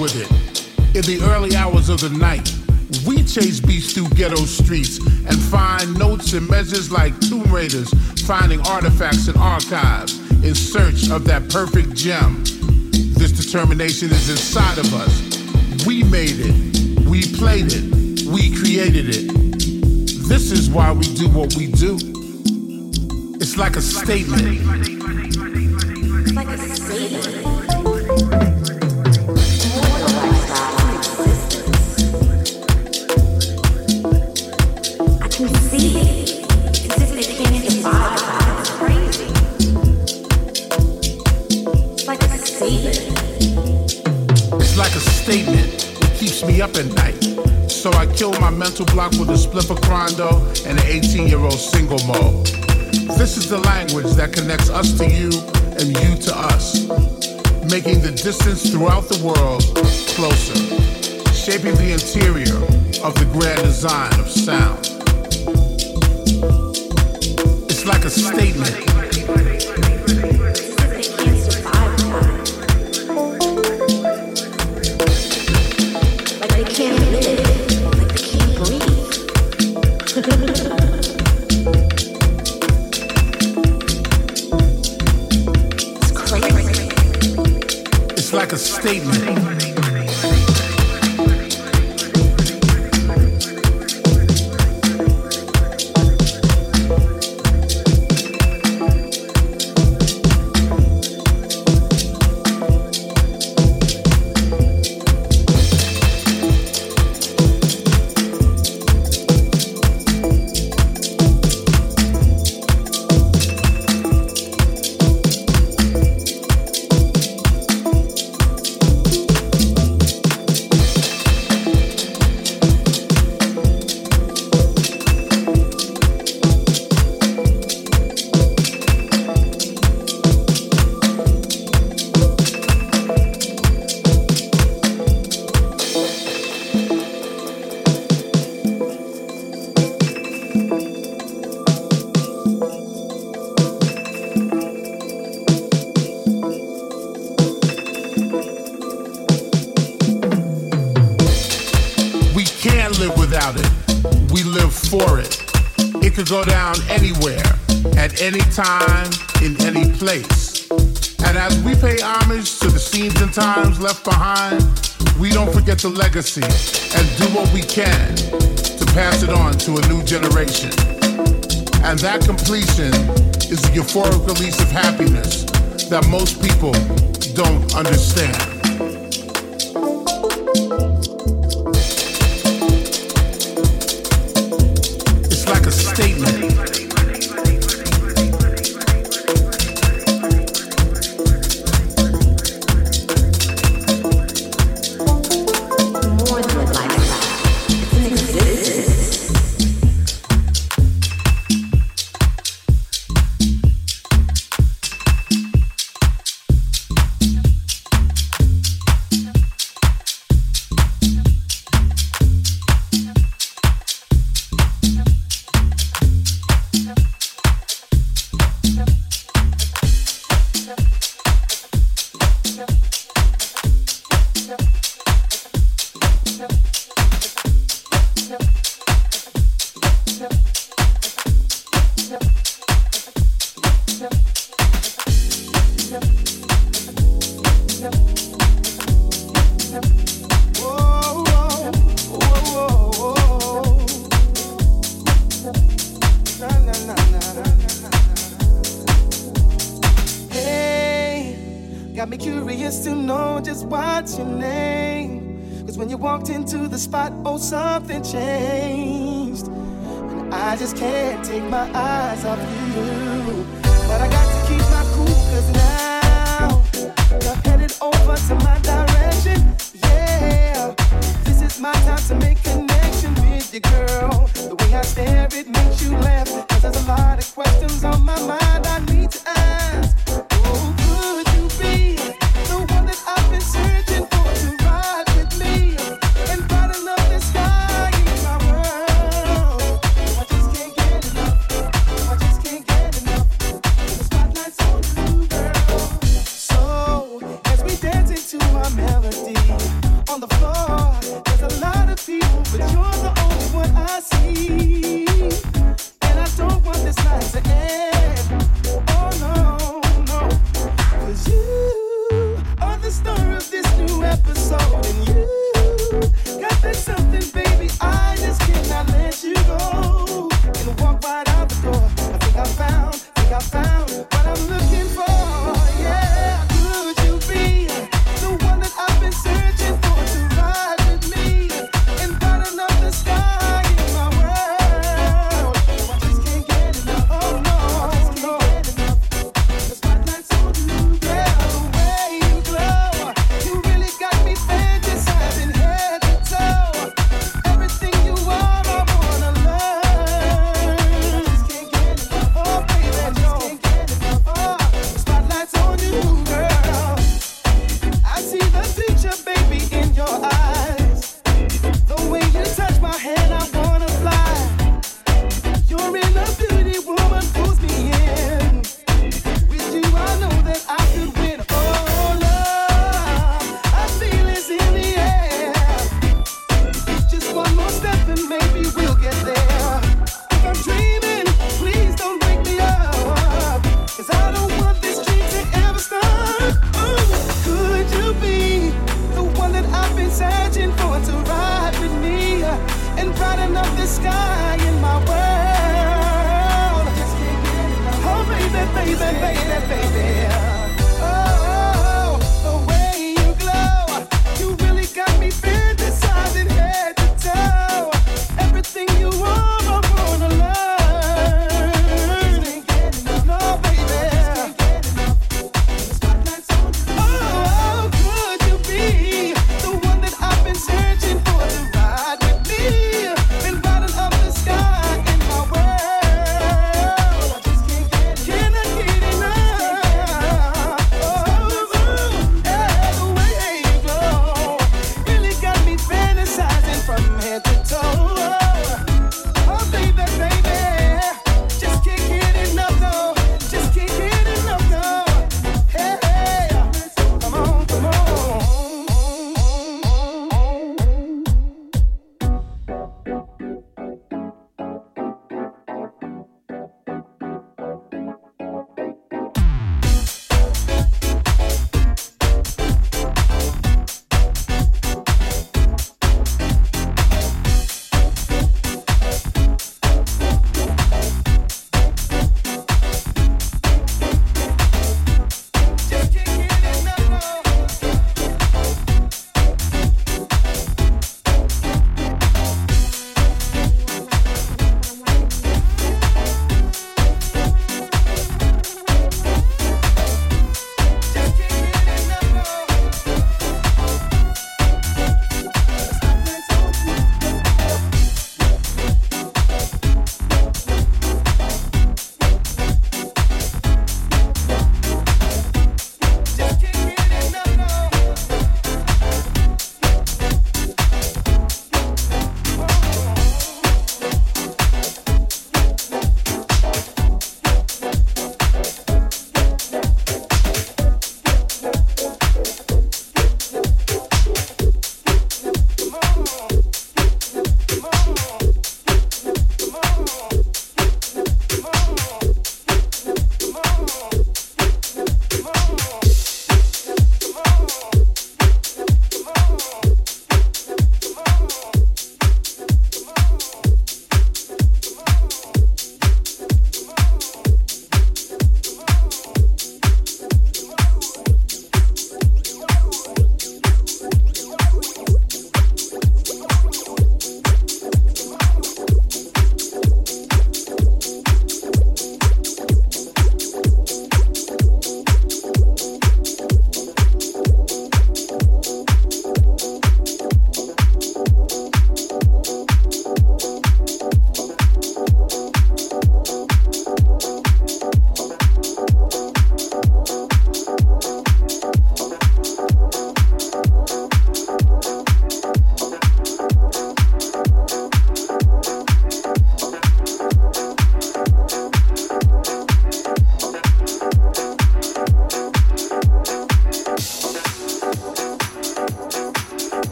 followed it. In the early hours of the night, we chase beats through ghetto streets and find notes and measures like tomb raiders finding artifacts and archives in search of that perfect gem. This determination is inside of us. We made it. We played it. We created it. This is why we do what we do. It's like a statement. Kill my mental block with a spliff of Crondo and an 18 year old single mode. This is the language that connects us to you and you to us, making the distance throughout the world closer, shaping the interior of the grand design of sound. It's like a statement statement. Legacy and do what we can to pass it on to a new generation. And that completion is the euphoric release of happiness that most people don't understand.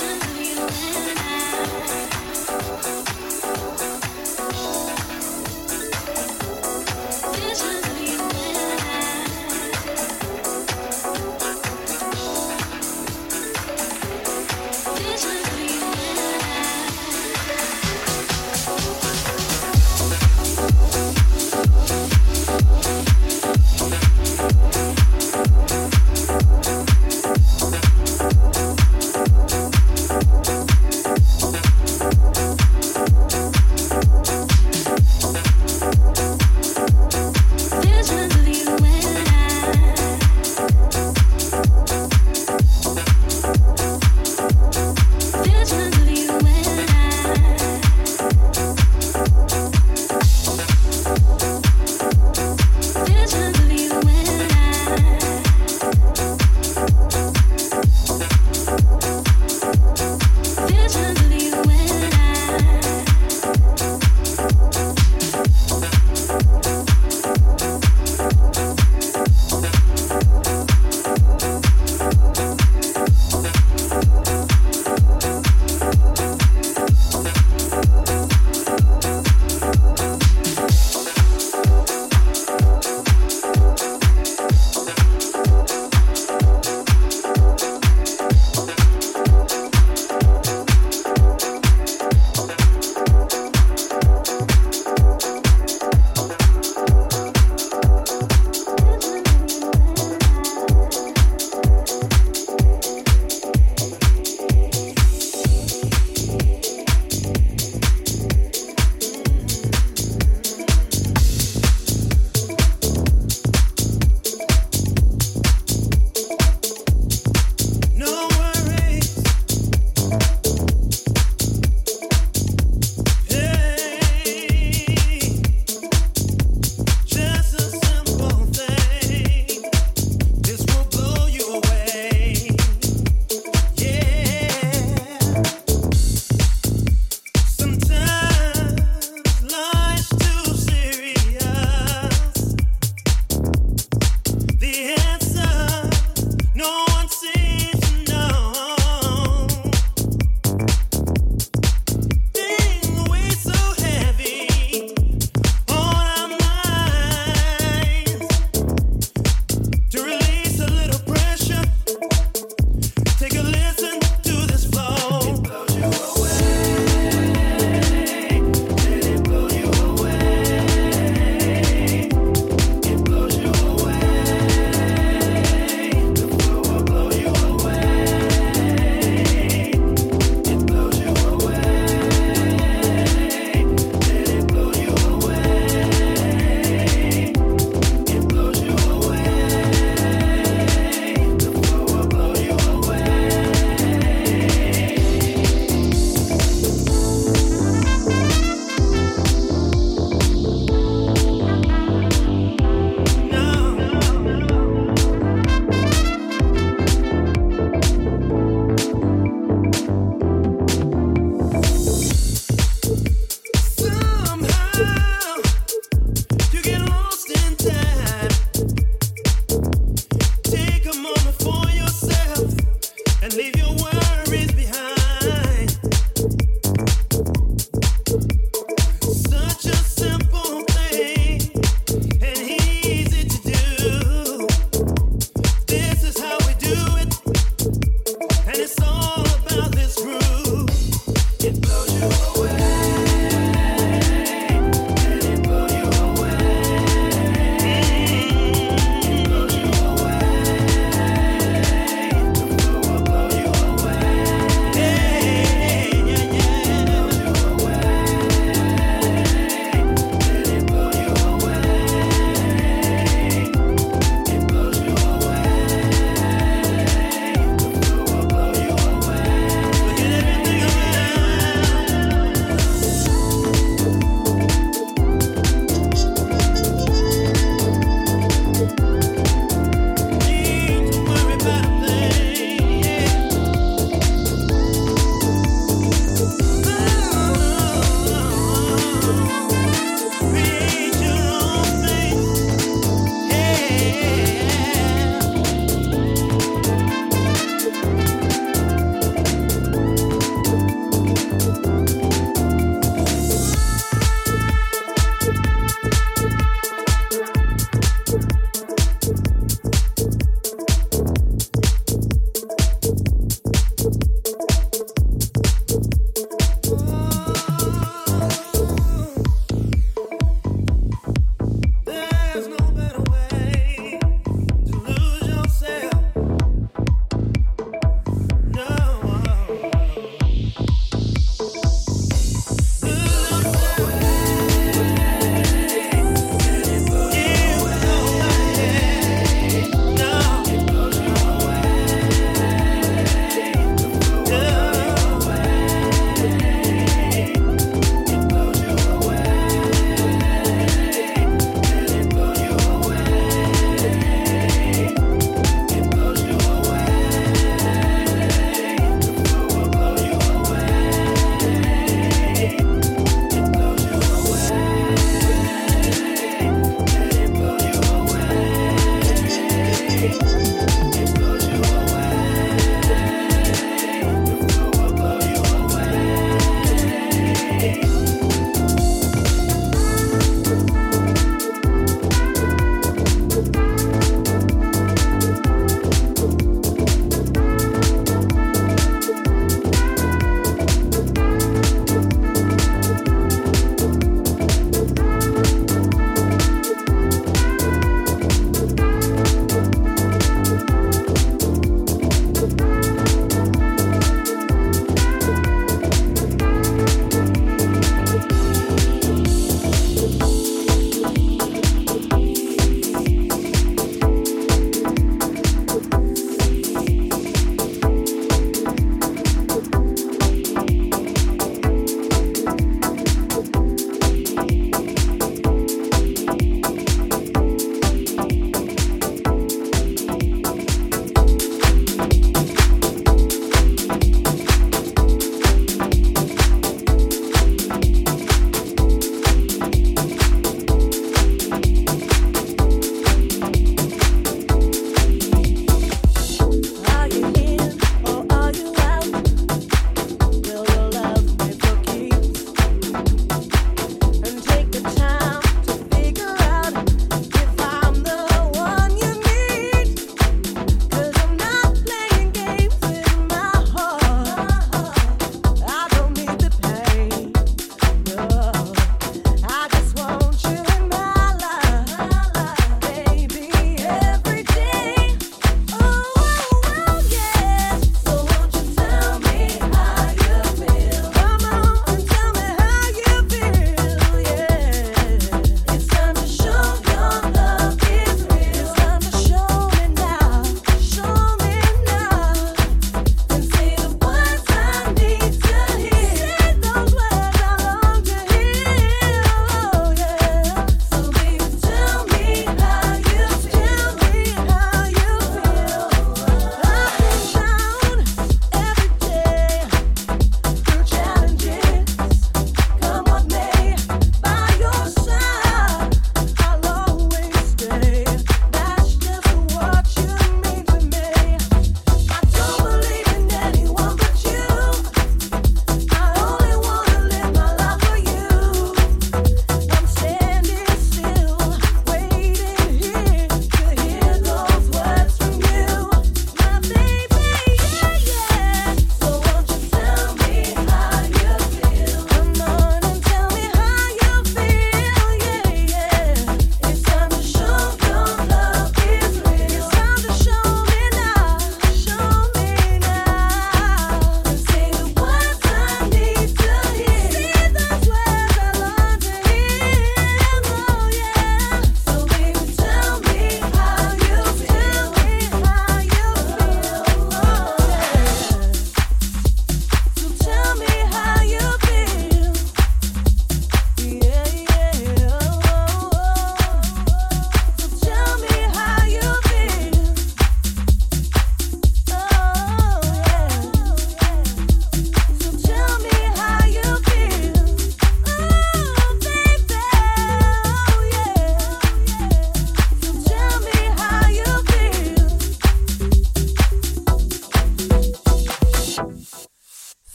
Of you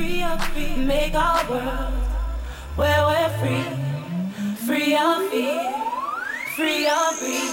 free, free, make our world where we're free, free of fear, free of greed.